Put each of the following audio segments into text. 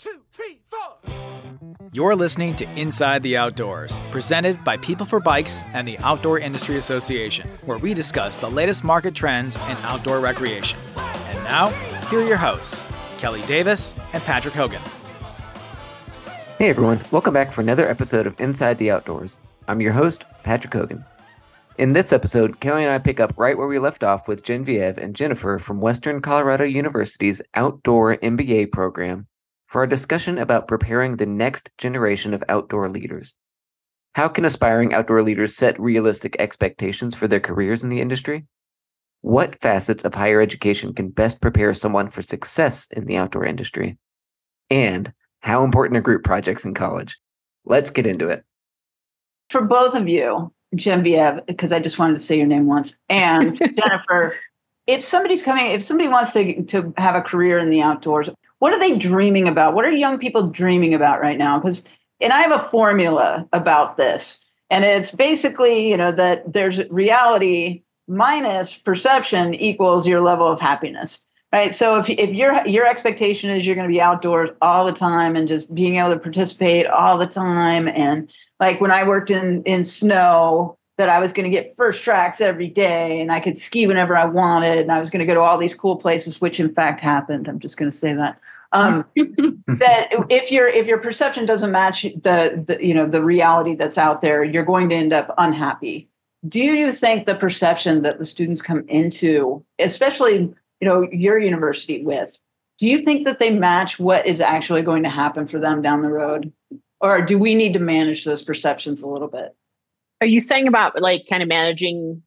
two, three, four. You're listening to Inside the Outdoors, presented by People for Bikes and the Outdoor Industry Association, where we discuss the latest market trends in outdoor recreation. And now, here are your hosts, Kelly Davis and Patrick Hogan. Hey everyone, welcome back for another episode of Inside the Outdoors. I'm your host, Patrick Hogan. In this episode, Kelly and I pick up right where we left off with Genevieve and Jennifer from Western Colorado University's Outdoor MBA program for our discussion about preparing the next generation of outdoor leaders. How can aspiring outdoor leaders set realistic expectations for their careers in the industry? What facets of higher education can best prepare someone for success in the outdoor industry? And how important are group projects in college? Let's get into it. For both of you, Genevieve, because I just wanted to say your name once, and Jennifer, if somebody's coming, if somebody wants to to have a career in the outdoors, what are they dreaming about? What are young people dreaming about right now? Because and I have a formula about this, and it's basically you know that there's reality minus perception equals your level of happiness right so if, if your your expectation is you're going to be outdoors all the time and just being able to participate all the time and like when I worked in in snow that I was going to get first tracks every day and I could ski whenever I wanted and I was going to go to all these cool places, which in fact happened. I'm just going to say that. Um, that if your if your perception doesn't match the, the you know the reality that's out there, you're going to end up unhappy. Do you think the perception that the students come into, especially you know your university with, do you think that they match what is actually going to happen for them down the road? or do we need to manage those perceptions a little bit? Are you saying about like kind of managing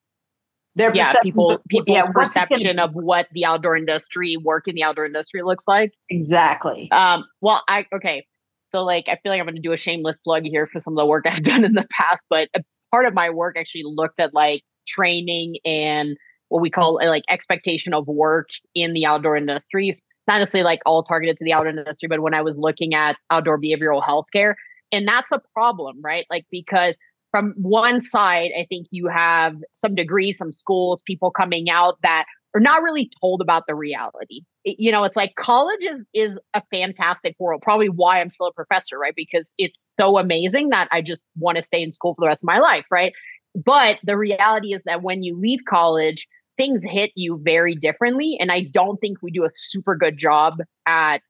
their yeah people people's yeah, perception of what the outdoor industry work in the outdoor industry looks like? Exactly. Um, well, I okay. So like I feel like I'm going to do a shameless plug here for some of the work I've done in the past, but a part of my work actually looked at like training and what we call like expectation of work in the outdoor industries not necessarily like all targeted to the outdoor industry, but when I was looking at outdoor behavioral health care. And that's a problem, right? Like, because from one side, I think you have some degrees, some schools, people coming out that are not really told about the reality. It, you know, it's like college is is a fantastic world. Probably why I'm still a professor, right? Because it's so amazing that I just want to stay in school for the rest of my life, right? But the reality is that when you leave college, things hit you very differently. And I don't think we do a super good job at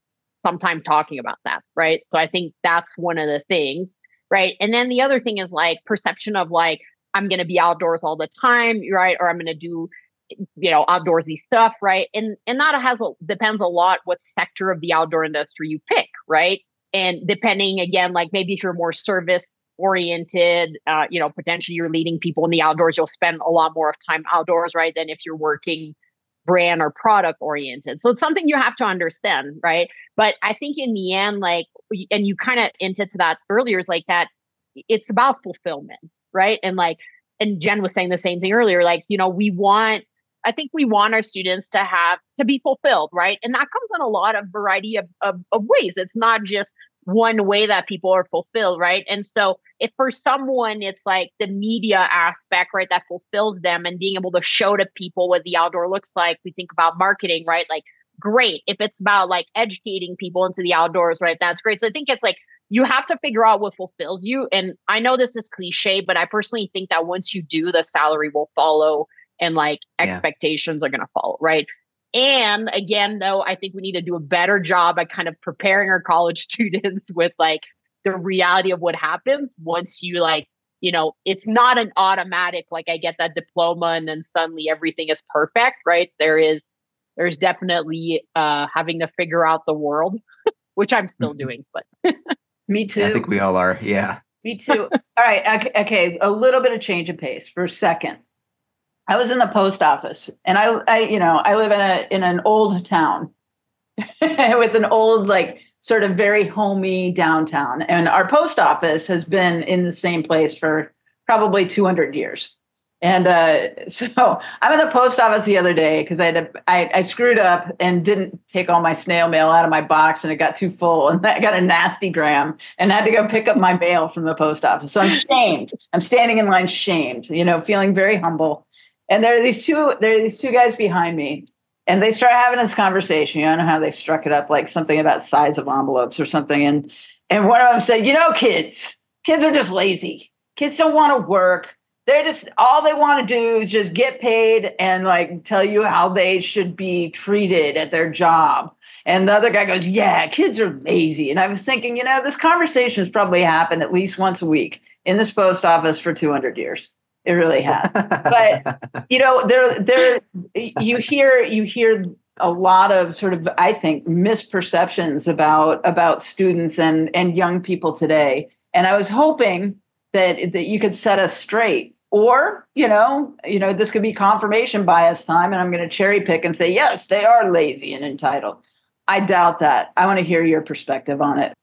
sometime talking about that. Right. So I think that's one of the things. Right. And then the other thing is like perception of like, I'm going to be outdoors all the time. Right. Or I'm going to do, you know, outdoorsy stuff. Right. And, and that has, a, depends a lot what sector of the outdoor industry you pick. Right. And depending again, like maybe if you're more service oriented uh, you know potentially you're leading people in the outdoors you'll spend a lot more of time outdoors right than if you're working brand or product oriented. So it's something you have to understand right? But i think in the end like and you kind of hinted to that earlier is like that it's about fulfillment right? And like and jen was saying the same thing earlier like you know we want i think we want our students to have to be fulfilled right? And that comes in a lot of variety of, of, of ways. It's not just one way that people are fulfilled, right? And so if for someone it's like the media aspect, right, that fulfills them and being able to show to people what the outdoor looks like, we think about marketing, right? Like great. If it's about like educating people into the outdoors, right, that's great. So I think it's like you have to figure out what fulfills you. And I know this is cliche, but I personally think that once you do, the salary will follow and like yeah. expectations are going to follow, right? And again, though, I think we need to do a better job at kind of preparing our college students with like the reality of what happens once you like, you know, it's not an automatic, like I get that diploma and then suddenly everything is perfect, right? There is, there's definitely uh having to figure out the world, which I'm still mm-hmm. doing, but me too. I think we all are. Yeah. Me too. all right. Okay, okay. A little bit of change of pace for a second. I was in the post office, and I, I, you know, I live in a in an old town with an old, like, sort of very homey downtown, and our post office has been in the same place for probably 200 years. And uh, so I'm at the post office the other day because I had a, I, I screwed up and didn't take all my snail mail out of my box and it got too full and I got a nasty gram and I had to go pick up my mail from the post office. So I'm shamed. I'm standing in line shamed, you know, feeling very humble. And there are these two there are these two guys behind me, And they start having this conversation. You know, how they struck it up like something about size of envelopes or something. And and one of them said, you know, kids, kids are just lazy. Kids don't want to work. They're just all they want to do is just get paid and like tell you how they should be treated at their job. And the other guy goes, Yeah, kids are lazy. And I was thinking, you know, this conversation has probably happened at least once a week in this post office for 200 years. It really has. but you know, there there you hear you hear a lot of sort of I think misperceptions about about students and and young people today. And I was hoping that that you could set us straight. Or, you know, you know, this could be confirmation bias time, and I'm going to cherry pick and say, yes, they are lazy and entitled. I doubt that. I want to hear your perspective on it.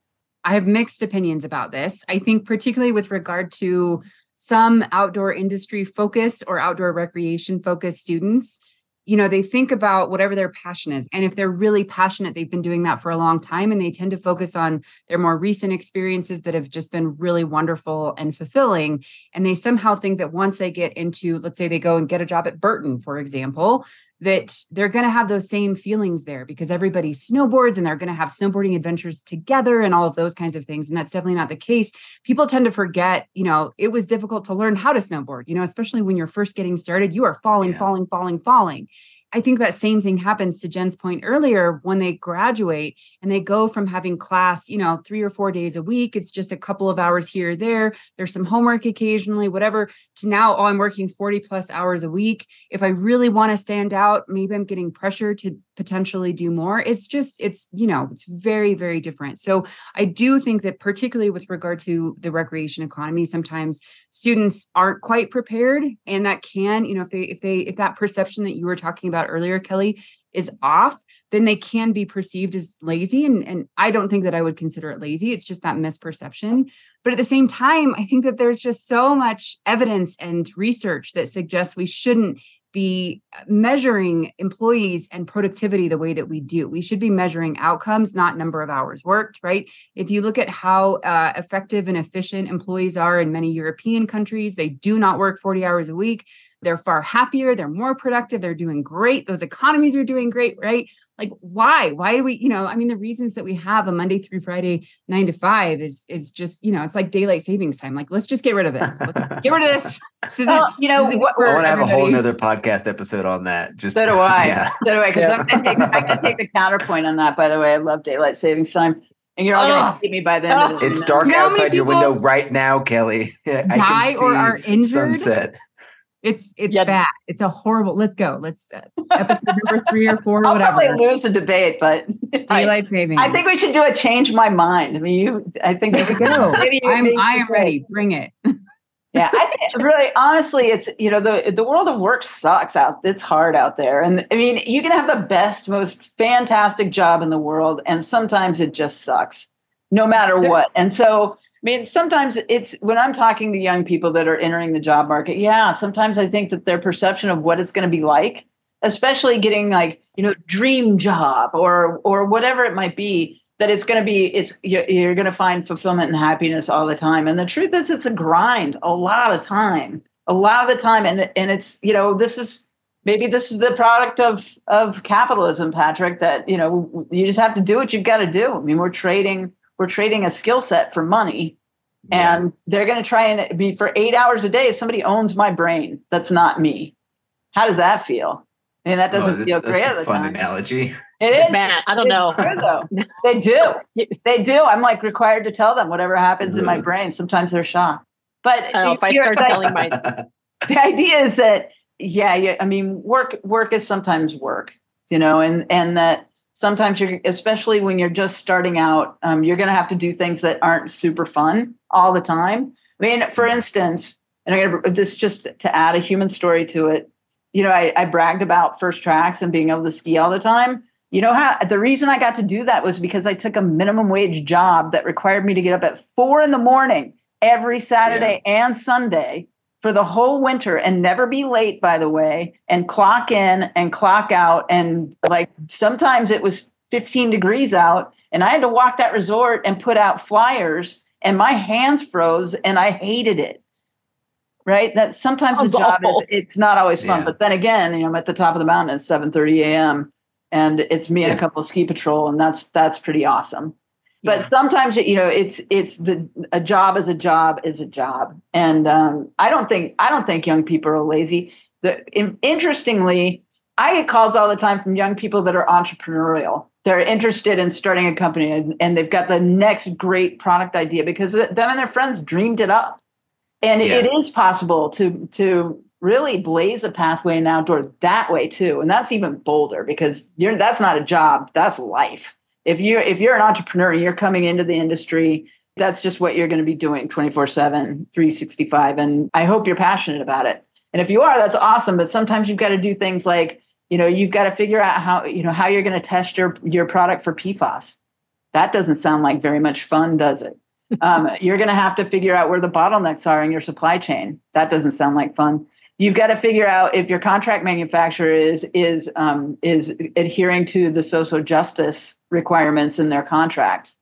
I have mixed opinions about this. I think, particularly with regard to some outdoor industry focused or outdoor recreation focused students, you know, they think about whatever their passion is. And if they're really passionate, they've been doing that for a long time and they tend to focus on their more recent experiences that have just been really wonderful and fulfilling. And they somehow think that once they get into, let's say they go and get a job at Burton, for example, that they're going to have those same feelings there because everybody snowboards and they're going to have snowboarding adventures together and all of those kinds of things and that's definitely not the case people tend to forget you know it was difficult to learn how to snowboard you know especially when you're first getting started you are falling yeah. falling falling falling I think that same thing happens to Jen's point earlier when they graduate and they go from having class, you know, three or four days a week. It's just a couple of hours here or there. There's some homework occasionally, whatever, to now, oh, I'm working 40 plus hours a week. If I really want to stand out, maybe I'm getting pressure to potentially do more. It's just, it's, you know, it's very, very different. So I do think that, particularly with regard to the recreation economy, sometimes students aren't quite prepared. And that can, you know, if they, if they, if that perception that you were talking about earlier, Kelly, is off, then they can be perceived as lazy. And, and I don't think that I would consider it lazy. It's just that misperception. But at the same time, I think that there's just so much evidence and research that suggests we shouldn't be measuring employees and productivity the way that we do. We should be measuring outcomes, not number of hours worked, right? If you look at how uh, effective and efficient employees are in many European countries, they do not work 40 hours a week. They're far happier, they're more productive, they're doing great. Those economies are doing great, right? Like why? Why do we, you know, I mean the reasons that we have a Monday through Friday 9 to 5 is is just, you know, it's like daylight savings time. Like let's just get rid of this. Let's get rid of this. this well, you know, what, I want to have a whole nother podcast episode on that. Just so do I. Yeah. So do I, because yeah. I'm gonna take I'm take the counterpoint on that, by the way. I love daylight savings time. And you're all going to see me by then. end of the It's dark outside your window right now, Kelly. Die or are injured. Sunset. It's it's yeah. bad. It's a horrible. Let's go. Let's uh, episode number three or four, I'll whatever. Probably lose the debate, but daylight saving. I think we should do a change my mind. I mean, you. I think there we go. I'm I am ready. Bring it. yeah, I think really, honestly, it's you know the the world of work sucks out. It's hard out there, and I mean, you can have the best, most fantastic job in the world, and sometimes it just sucks, no matter what. And so I mean, sometimes it's when I'm talking to young people that are entering the job market, yeah, sometimes I think that their perception of what it's going to be like, especially getting like, you know, dream job or or whatever it might be, that it's going to be it's you're, going to find fulfillment and happiness all the time. And the truth is it's a grind a lot of time. A lot of the time and and it's, you know, this is maybe this is the product of of capitalism, Patrick, that, you know, you just have to do what you've got to do. I mean, we're trading we're trading a skill set for money yeah. and they're going to try and be for eight hours a day if somebody owns my brain that's not me how does that feel I mean, that doesn't oh, feel great at the fun time. analogy. It is. Man, I don't know. True, they do. They do. I'm like required to tell them whatever happens mm-hmm. in my brain. Sometimes they're shocked. But I know, if I start telling my the idea is that yeah, yeah, I mean, work work is sometimes work, you know, and and that sometimes you're especially when you're just starting out um, you're going to have to do things that aren't super fun all the time. I mean for instance and i'm going to this just to add a human story to it you know I, I bragged about first tracks and being able to ski all the time. You know how the reason i got to do that was because i took a minimum wage job that required me to get up at four in the morning every saturday yeah. and sunday for the whole winter and never be late by the way and clock in and clock out and like sometimes it was 15 degrees out and i had to walk that resort and put out flyers and my hands froze and i hated it right that sometimes the job is oh. it's not always fun yeah. but then again you know i'm at the top of the mountain at 7 30 a.m and it's me and Yeah. a couple of ski patrol, and that's that's pretty awesome. But Yeah. sometimes you know it's it's the a job is a job is a job, and um, I don't think I don't think young people are lazy. The in, interestingly, I get calls all the time from young people that are entrepreneurial. They're interested in starting a company and, and they've got the next great product idea because them and their friends dreamed it up. And Yeah. it is possible to to really blaze a pathway in outdoor that way too. And that's even bolder because you're that's not a job, that's life. If you if you're an entrepreneur, and you're coming into the industry, that's just what you're going to be doing 24/7, 365 and I hope you're passionate about it. And if you are, that's awesome, but sometimes you've got to do things like you know you've got to figure out how you know how you're going to test your your product for PFAS. That doesn't sound like very much fun, does it? Um, you're going to have to figure out where the bottlenecks are in your supply chain. That doesn't sound like fun. You've got to figure out if your contract manufacturer is is um, is adhering to the social justice requirements in their contract,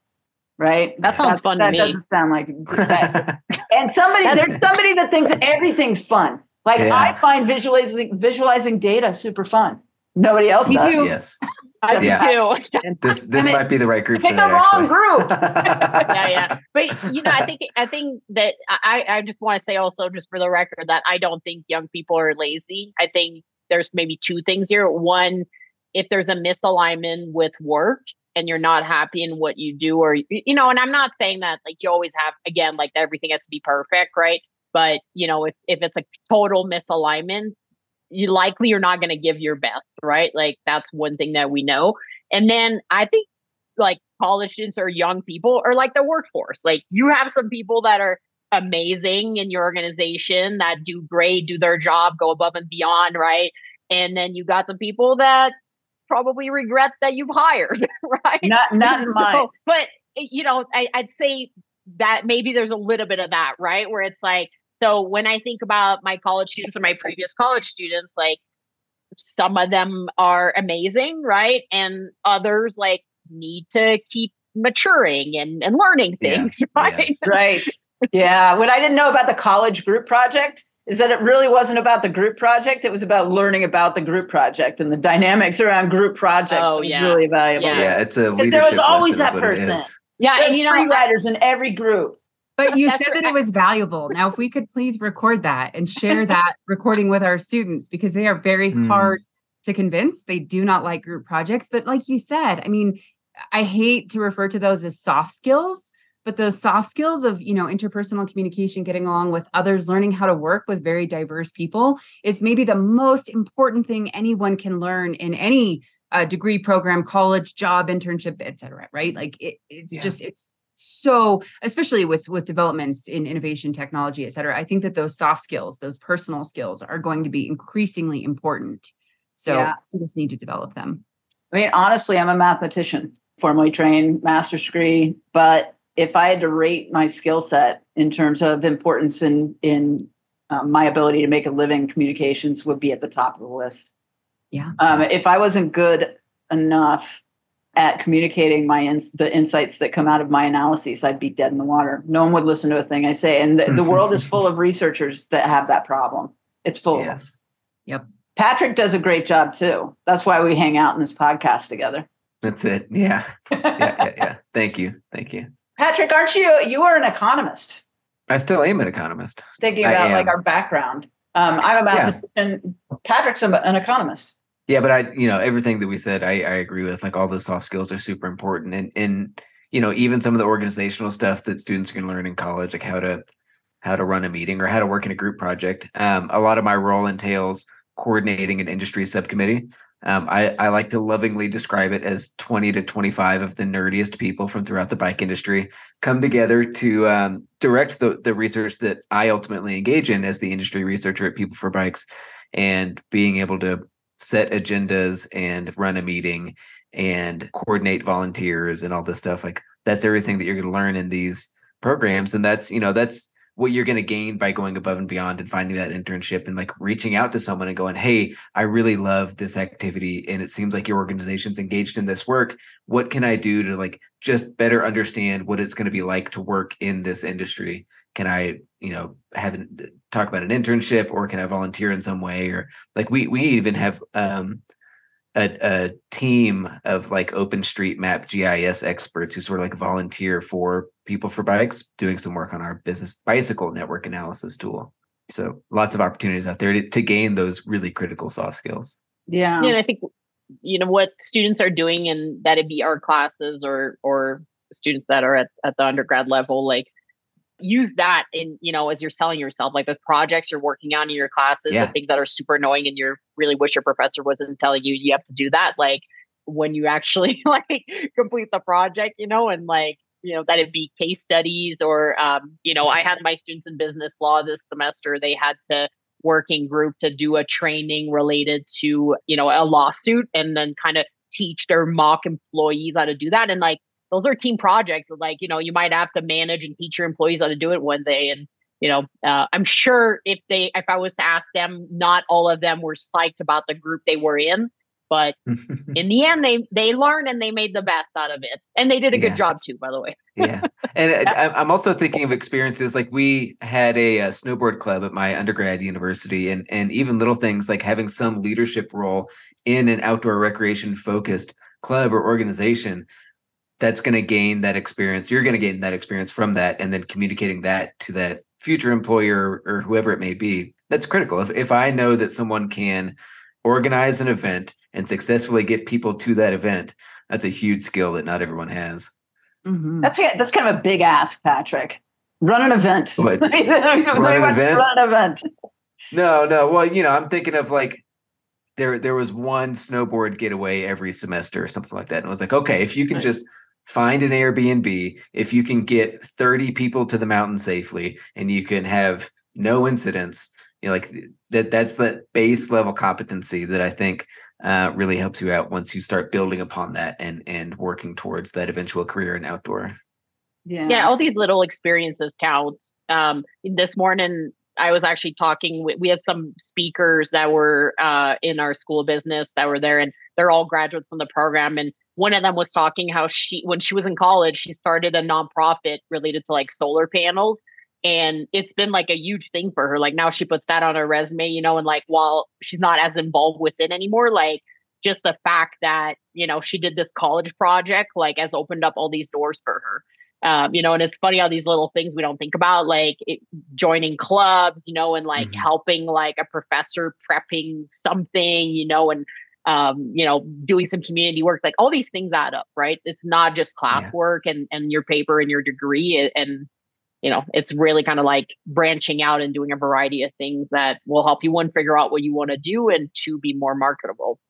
right? That sounds fun to that me. doesn't sound like that. And somebody there's somebody that thinks everything's fun. Like Yeah. I find visualizing visualizing data super fun. Nobody else Me does. too. yes. I do Yeah. too. This this I mean, might be the right group Pick for the wrong actually. group. yeah, yeah. But you know, I think I think that I I just want to say also just for the record that I don't think young people are lazy. I think there's maybe two things here. One, if there's a misalignment with work and you're not happy in what you do, or you know, and I'm not saying that like you always have again like everything has to be perfect, right? But you know, if if it's a total misalignment, you likely you're not going to give your best, right? Like that's one thing that we know. And then I think like college students or young people or like the workforce. Like you have some people that are amazing in your organization that do great, do their job, go above and beyond, right? And then you got some people that probably regret that you've hired, right? Not not in mine. But eh, you know, I, I'd say that maybe there's a little bit of that, right? Where it's like, so when I think about my college students or my previous college students, like some of them are amazing, right? And others like need to keep maturing and, and learning things, yeah. right? right. Yeah. What I didn't know about the college group project is that it really wasn't about the group project. It was about learning about the group project and the dynamics around group projects. Oh, was yeah. really valuable. Yeah. Yeah, it's a Because leadership there was always lesson, that is what it person. Yeah, There's and you know, free I- riders in every group. But you said that it was valuable. Now, if we could please record that and share that recording with our students because they are very Mm. hard to convince. They do not like group projects. But like you said, I mean, I hate to refer to those as soft skills, but those soft skills of, you know, interpersonal communication, getting along with others, learning how to work with very diverse people is maybe the most important thing anyone can learn in any uh, degree program, college, job, internship, et cetera, right? Like it, it's Yeah. just, it's so especially with with developments in innovation technology et cetera i think that those soft skills those personal skills are going to be increasingly important so Yeah. students need to develop them I mean, honestly, I'm a mathematician, formally trained, master's degree. But if I had to rate my skill set in terms of importance in in um, my ability to make a living, communications would be at the top of the list. Yeah. Um, if I wasn't good enough at communicating my ins- the insights that come out of my analyses, I'd be dead in the water. No one would listen to a thing I say, and the, the world is full of researchers that have that problem. It's full. Yes. Patrick does a great job too. That's why we hang out in this podcast together. That's it. Yeah. Yeah. Yeah. yeah. Thank you. Thank you. Patrick, aren't you? You are an economist. I still am an economist. Thinking about like our background. Um, I'm a Yeah. Patrick's an economist. Yeah, but I, you know, everything that we said, I, I agree with. Like all the soft skills are super important, and and you know, even some of the organizational stuff that students can learn in college, like how to how to run a meeting or how to work in a group project. Um, a lot of my role entails coordinating an industry subcommittee. Um, I, I like to lovingly describe it as 20 to 25 of the nerdiest people from throughout the bike industry come together to um, direct the, the research that I ultimately engage in as the industry researcher at People for Bikes and being able to set agendas and run a meeting and coordinate volunteers and all this stuff. Like that's everything that you're going to learn in these programs. And that's, you know, that's what you're going to gain by going above and beyond and finding that internship and like reaching out to someone and going, Hey, I really love this activity. And it seems like your organization's engaged in this work. What can I do to like just better understand what it's going to be like to work in this industry? Can I, you know, have an, talk about an internship or can I volunteer in some way? Or like we, we even have, um, a, a team of like OpenStreetMap GIS experts who sort of like volunteer for people for bikes doing some work on our business bicycle network analysis tool. So lots of opportunities out there to, to gain those really critical soft skills. Yeah. And I think you know what students are doing in that it be art classes or or students that are at, at the undergrad level, like use that in you know as you're selling yourself like the projects you're working on in your classes Yeah. the things that are super annoying and you really wish your professor wasn't telling you you have to do that like when you actually like complete the project you know and like you know that it be case studies or um you know i had my students in business law this semester they had to working group to do a training related to you know a lawsuit and then kind of teach their mock employees how to do that and like those are team projects that like you know you might have to manage and teach your employees how to do it one day. And you know uh, i'm sure if they if i was to ask them not all of them were psyched about the group they were in but in the end they they learned and they made the best out of it. And they did a Yeah. good job too by the way. Yeah. And I- i'm also thinking of experiences like we had a, uh snowboard club at my undergrad university and and even little things like having some leadership role in an outdoor recreation focused club or organization that's going to gain that experience you're going to gain that experience from that and then communicating that to that future employer or whoever it may be that's critical if, if i know that someone can organize an event and successfully get people to that event that's a huge skill that not everyone has Mhm. That's that's kind of a big ask, Patrick. Run an event. What? Let an event? Run an event. No, no. Well, you know, I'm thinking of like there there was one snowboard getaway every semester or something like that. And I was like, okay, if you can Right. just find an Airbnb, if you can get 30 people to the mountain safely and you can have no incidents, you know, like that that's the base level competency that I think uh, really helps you out once you start building upon that and and working towards that eventual career in outdoor. Yeah. yeah all these little experiences count um this morning i was actually talking with, we had some speakers that were uh in our school business that were there and they're all graduates from the program and one of them was talking how she when she was in college she started a nonprofit related to like solar panels and it's been like a huge thing for her like now she puts that on her resume you know and like while she's not as involved with it anymore like just the fact that you know she did this college project like has opened up all these doors for her um, you know, and it's funny how these little things we don't think about, like it, joining clubs, you know, and like Mhm. helping like a professor prepping something, you know, and um, you know, doing some community work, like all these things add up, right? It's not just classwork and and your paper and your degree, and, and you know, it's really kind of like branching out and doing a variety of things that will help you one figure out what you want to do and two be more marketable.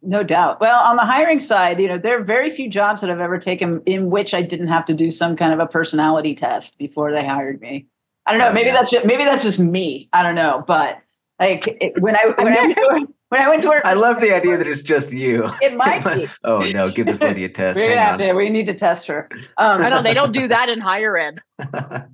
No doubt. Well, on the hiring side, you know, there are very few jobs that I've ever taken in which I didn't have to do some kind of a personality test before they hired me. I don't know. Oh, maybe yeah. that's just, maybe that's just me. I don't know. But like it, when I when I, went to, when I went to work, I love the idea that it's just you. It might be. oh no, give this lady a test. We, Hang have on. to- we need to test her. Um, I know they don't do that in higher ed.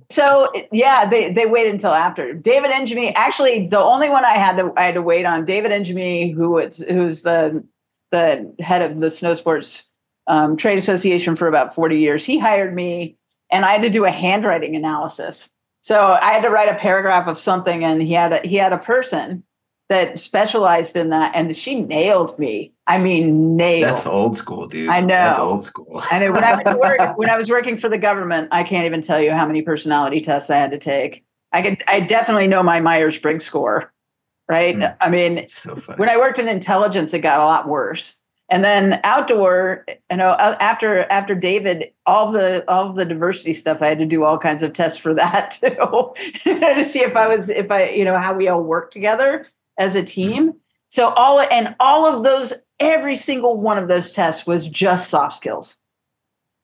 So yeah, they they waited until after David Ingemie. Actually, the only one I had to I had to wait on David Ingemie, who was who's the the head of the snow sports um, trade association for about forty years. He hired me, and I had to do a handwriting analysis. So I had to write a paragraph of something, and he had a, he had a person that specialized in that, and she nailed me. I mean, nailed. That's old school, dude. I know. That's old school. And when I, work, when I was working for the government, I can't even tell you how many personality tests I had to take. I could, I definitely know my Myers Briggs score, right? Mm. I mean, so funny. when I worked in intelligence, it got a lot worse. And then outdoor, you know, uh, after after David, all the all the diversity stuff, I had to do all kinds of tests for that too, to see if I was if I you know how we all work together as a mm-hmm. team. So all and all of those, every single one of those tests was just soft skills.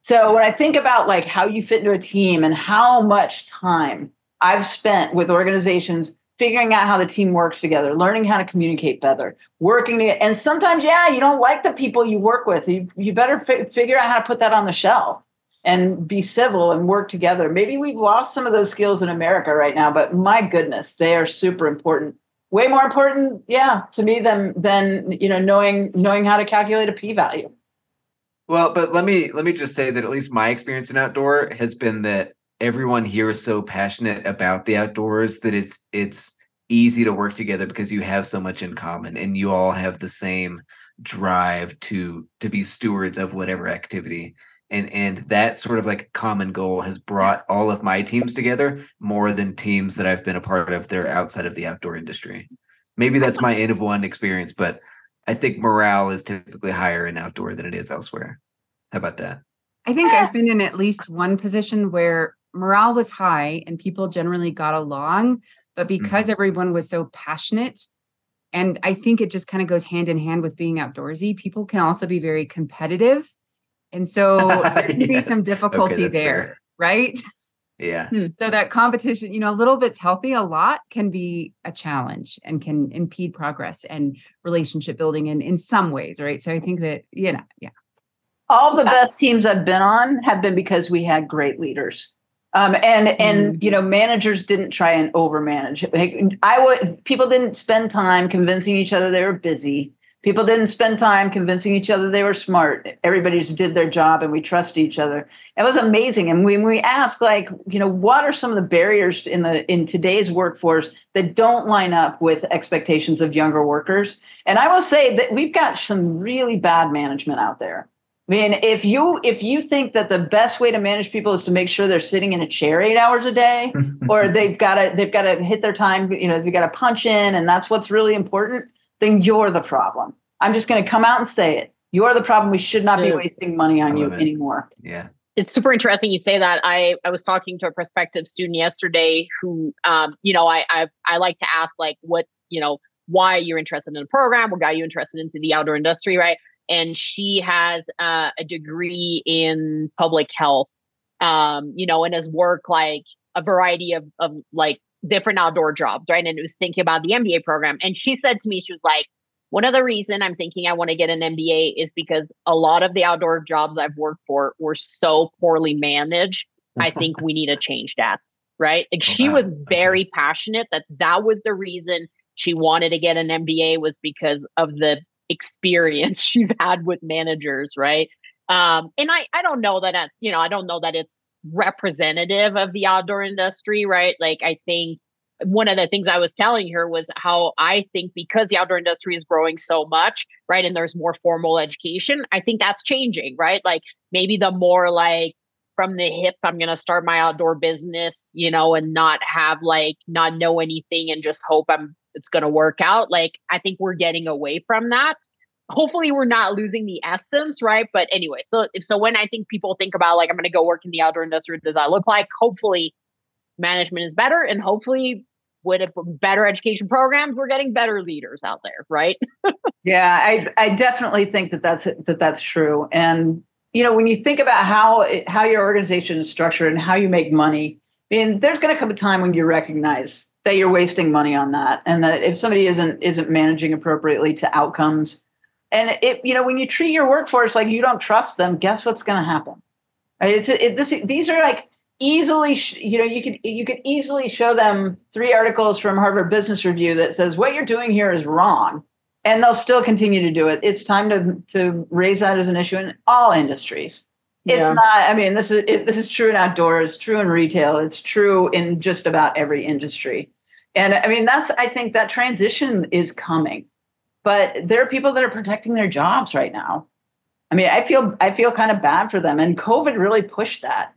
So when I think about like how you fit into a team and how much time I've spent with organizations figuring out how the team works together, learning how to communicate better, working together. And sometimes, yeah, you don't like the people you work with. You you better fi- figure out how to put that on the shelf and be civil and work together. Maybe we've lost some of those skills in America right now, but my goodness, they are super important. Way more important, yeah, to me than than you know knowing knowing how to calculate a p value. Well, but let me let me just say that at least my experience in outdoor has been that everyone here is so passionate about the outdoors that it's it's easy to work together because you have so much in common and you all have the same drive to to be stewards of whatever activity and and that sort of like common goal has brought all of my teams together more than teams that I've been a part of that are outside of the outdoor industry. Maybe that's my n of one experience, but I think morale is typically higher in outdoor than it is elsewhere. How about that? I think I've been in at least one position where morale was high and people generally got along, but because mm-hmm. everyone was so passionate, and I think it just kind of goes hand in hand with being outdoorsy, people can also be very competitive. And so there can yes. be some difficulty okay, there, fair. right? Yeah. Hmm. So that competition, you know, a little bit's healthy, a lot can be a challenge and can impede progress and relationship building in in some ways, right? So I think that, you know, yeah. All the best teams I've been on have been because we had great leaders. Um, and and mm-hmm. you know managers didn't try and overmanage. I would people didn't spend time convincing each other they were busy. People didn't spend time convincing each other they were smart. Everybody just did their job and we trust each other. It was amazing. And when we ask, like, you know, what are some of the barriers in the in today's workforce that don't line up with expectations of younger workers? And I will say that we've got some really bad management out there. I mean, if you if you think that the best way to manage people is to make sure they're sitting in a chair eight hours a day, or they've got to they've got to hit their time, you know, they've got to punch in, and that's what's really important, then you're the problem. I'm just going to come out and say it. You're the problem. We should not be wasting money on you it. anymore. Yeah. It's super interesting you say that. I, I was talking to a prospective student yesterday who, um, you know, I, I I like to ask like what you know why you're interested in the program, what got you interested into the outdoor industry, right? And she has uh, a degree in public health, um, you know, and has worked like a variety of of like different outdoor jobs, right? And it was thinking about the MBA program. And she said to me, she was like, one of the reason I'm thinking I want to get an MBA is because a lot of the outdoor jobs I've worked for were so poorly managed. I think we need to change that. Right. Like she was very okay. passionate that that was the reason she wanted to get an MBA was because of the experience she's had with managers. Right. Um, and I, I don't know that, that, you know, I don't know that it's representative of the outdoor industry. Right. Like I think one of the things I was telling her was how I think because the outdoor industry is growing so much, right, and there's more formal education, I think that's changing, right? Like maybe the more like from the hip, I'm going to start my outdoor business, you know, and not have like not know anything and just hope I'm it's going to work out. Like I think we're getting away from that. Hopefully, we're not losing the essence, right? But anyway, so so when I think people think about like I'm going to go work in the outdoor industry, does that look like? Hopefully, management is better and hopefully with a better education programs we're getting better leaders out there right yeah i i definitely think that that's that that's true and you know when you think about how how your organization is structured and how you make money i mean there's going to come a time when you recognize that you're wasting money on that and that if somebody isn't isn't managing appropriately to outcomes and it you know when you treat your workforce like you don't trust them guess what's going to happen? Right? It's it, this these are like easily you know you could you could easily show them three articles from harvard business review that says what you're doing here is wrong and they'll still continue to do it. It's time to to raise that as an issue in all industries. It's yeah. not i mean this is it, this is true in outdoors true in retail it's true in just about every industry. And i mean that's i think that transition is coming but there are people that are protecting their jobs right now i mean i feel i feel kind of bad for them and covid really pushed that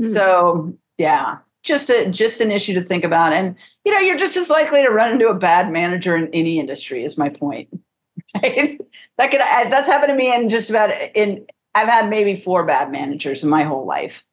Mm. So yeah, just a just an issue to think about. And you know, you're just as likely to run into a bad manager in any industry. Is my point. Right? That could that's happened to me in just about in. I've had maybe four bad managers in my whole life,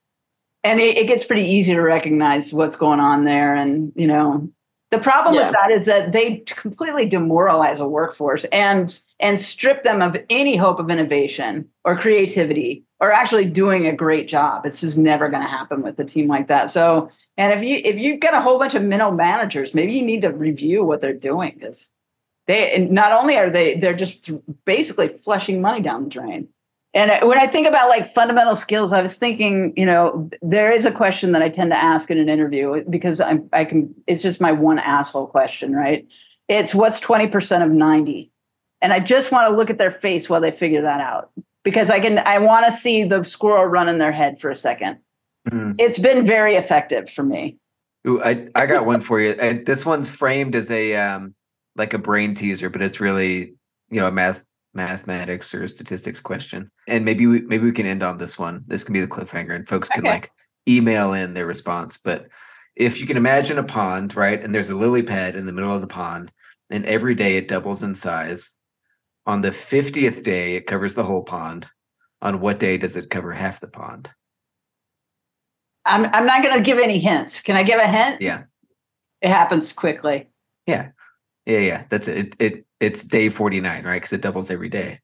and it, it gets pretty easy to recognize what's going on there. And you know, the problem yeah. with that is that they completely demoralize a workforce and and strip them of any hope of innovation or creativity or actually doing a great job. It's just never going to happen with a team like that. So, and if you if you've got a whole bunch of middle managers, maybe you need to review what they're doing because they not only are they they're just basically flushing money down the drain. And when I think about like fundamental skills, I was thinking, you know, there is a question that I tend to ask in an interview because I'm, I can, it's just my one asshole question, right? It's what's 20% of 90? And I just want to look at their face while they figure that out because I can, I want to see the squirrel run in their head for a second. Mm. It's been very effective for me. Ooh, I, I got one for you. And this one's framed as a, um, like a brain teaser, but it's really, you know, a math mathematics or statistics question. And maybe we maybe we can end on this one. This can be the cliffhanger and folks can Okay. like email in their response. But if you can imagine a pond, right? And there's a lily pad in the middle of the pond, and every day it doubles in size. On the 50th day, it covers the whole pond. On what day does it cover half the pond? I'm I'm not going to give any hints. Can I give a hint? Yeah. It happens quickly. Yeah, yeah, yeah. that's it. It, it it's day 49, right? Because it doubles every day.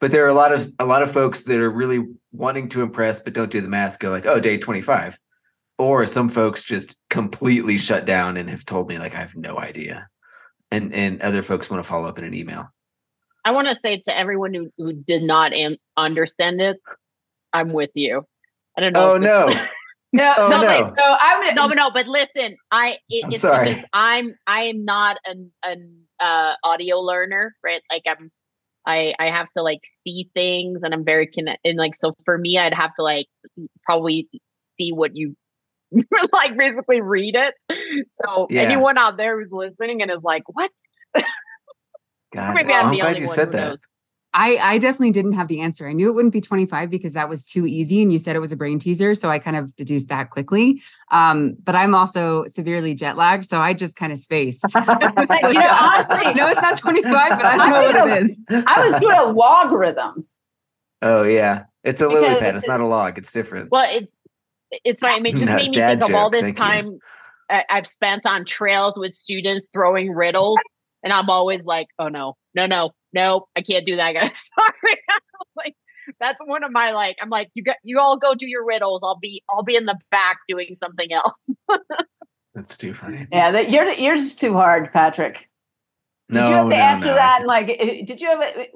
But there are a lot of a lot of folks that are really wanting to impress but don't do the math, go like, oh, day 25. Or some folks just completely shut down and have told me like I have no idea. And and other folks want to follow up in an email. I want to say to everyone who, who did not am- understand it, I'm with you. I don't know. Oh no. No, Oh, no, no. wait, so I'm no, but no, but listen, I it, I'm it's sorry. because I'm I am not an an uh, audio learner, right? Like I'm I I have to like see things, and I'm very connected. And like so for me, I'd have to like probably see what you like, basically read it. So Yeah. anyone out there who's listening and is like, "What?" God, Maybe well, I'm I'm glad you said that. knows. I, I definitely didn't have the answer. I knew it wouldn't be 25 because that was too easy. And you said it was a brain teaser. So I kind of deduced that quickly. Um, but I'm also severely jet lagged. So I just kind of spaced. you know, honestly, no, it's not 25, but I don't know what it is. I was doing a logarithm. Oh yeah. It's a lily pad. It's not a log. It's different. Well, it it's fine. It just No, made me dad think of all this thank time I- I've spent on trails with students throwing riddles, and I'm always like, "Oh no, no, no, no! I can't do that, guys. Sorry." like that's one of my like. I'm like, you got you all go do your riddles. I'll be I'll be in the back doing something else. That's too funny. Yeah, that you're yours is too hard, Patrick. Did No, you have to no, answer no. that? And like, eh, did you have it?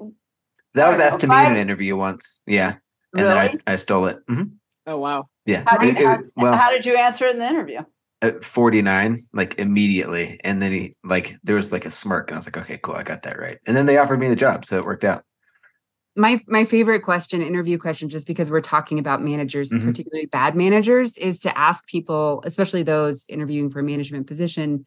That was I don't asked to me in an interview once. Yeah. And Really? then I, I stole it. Mhm. oh wow! Yeah. How did, It- it- how, well, how did you answer it in the interview? At 49 like immediately. And then he like there was like a smirk and i was like okay cool i got that right. And then they offered me the job so it worked out. My my favorite question interview question just because we're talking about managers Mhm. particularly bad managers is to ask people especially those interviewing for a management position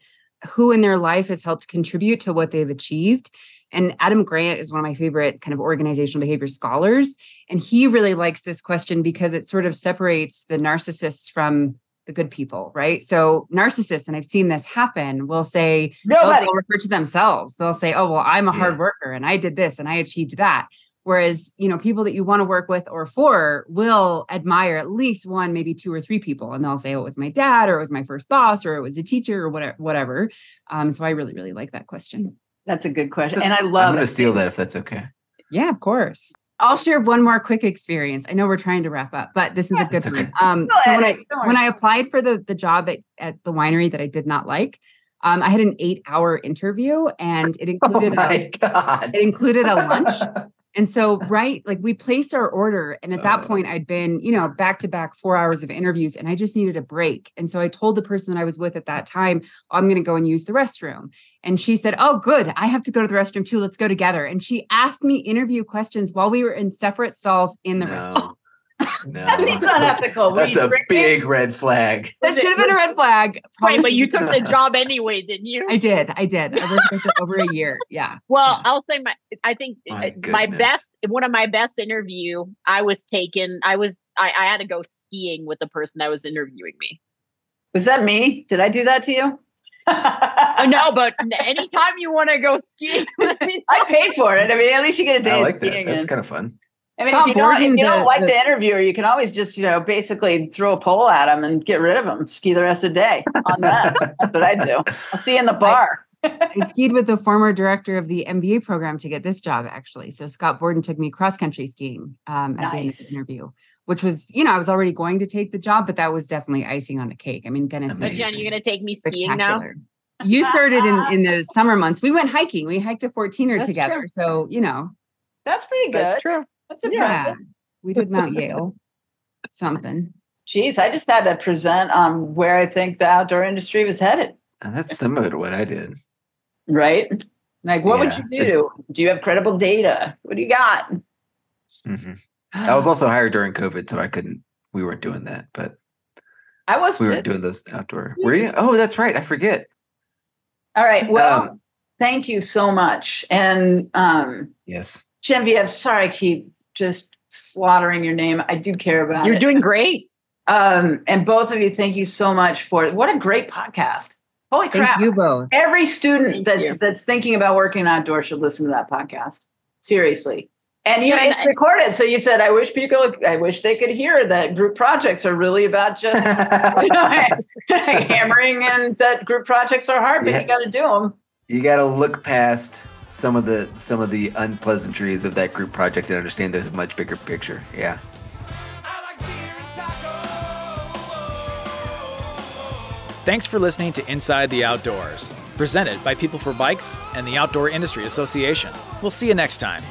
who in their life has helped contribute to what they've achieved? And adam grant is one of my favorite kind of organizational behavior scholars and he really likes this question because it sort of separates the narcissists from the good people right so narcissists and i've seen this happen will say oh, Nobody. they'll refer to themselves. They'll say, "Oh, well, I'm a hard Yeah. worker and I did this and I achieved that." Whereas, you know, people that you want to work with or for will admire at least one, maybe two or three people, and they'll say, "Oh, it was my dad, or it was my first boss, or it was a teacher, or whatever." Whatever. Um, so I really, really like that question. That's a good question, So and I love. i'm gonna steal that if that's okay Yeah, of course. I'll share one more quick experience. I know we're trying to wrap up, but this is a good okay. one. Um, so when I when. I applied for the the job at, at the winery that I did not like, um, I had an eight hour interview, and it oh included a, god it included a lunch. And so, right, like we placed our order. And at that Oh. point, I'd been, you know, back to back four hours of interviews and I just needed a break. And so I told the person that I was with at that time, I'm going to go and use the restroom. And she said, Oh, good. I have to go to the restroom too. Let's go together. And she asked me interview questions while we were in separate stalls in the restroom. No, That seems no. unethical. That's a drinking? big red flag That should have been a red flag. Probably Wait, but you took the job anyway, didn't you? I did. I did. I worked for over a year. Yeah. Well, Yeah. I'll say my I think My uh, my best one of my best interview, I was taken I was I, I had to go skiing with the person that was interviewing me. Was that me? Did I do that to you? Uh, no, but anytime you want to go skiing, I paid for it. I mean, at least you get a day i of like that skiing that's in. kind of fun I mean, Scott if you, don't, if Borden, you don't like the- the, interviewer, you can always just, you know, basically throw a pole at him and get rid of him. Ski the rest of the day on that. That's what I do. I'll see you in the bar. I skied with the former director of the MBA program to get this job, actually. So Scott Borden took me cross country skiing um, at the end of the interview, which was, you know, I was already going to take the job, but that was definitely icing on the cake. I mean, goodness, But Jen, you're gonna take me skiing now. spectacular. You started in, in the summer months. We went hiking. We hiked a 14er That's together. true. So, you know, That's pretty good. That's true. That's yeah, impressive. we did Mount Yale. Something. Geez, I just had to present on where I think the outdoor industry was headed. and that's similar to what i did Right? Like, what Yeah. would you do? Do you have credible data? What do you got? hmm i was also hired during covid so i couldn't we weren't doing that but I was we too. weren't doing those outdoor were you oh that's right i forget All right. Well, Um, thank you so much. And um, yes, Genevieve, sorry I keep just slaughtering your name. I do care about You're it. doing great. Um, and both of you, thank you so much for it. What a great podcast. Holy Thank crap. you both. Every student Thank that's you. that's thinking about working outdoors should listen to that podcast. Seriously. And you Yeah, and it's I- recorded. So you said, I wish people I wish they could hear that group projects are really about just you know, hammering and that group projects are hard, but Yeah. you gotta do them. you got to look past some of the some of the unpleasantries of that group project and understand there's a much bigger picture. Yeah. Thanks for listening to Inside the Outdoors, presented by People for Bikes and the Outdoor Industry Association. We'll see you next time.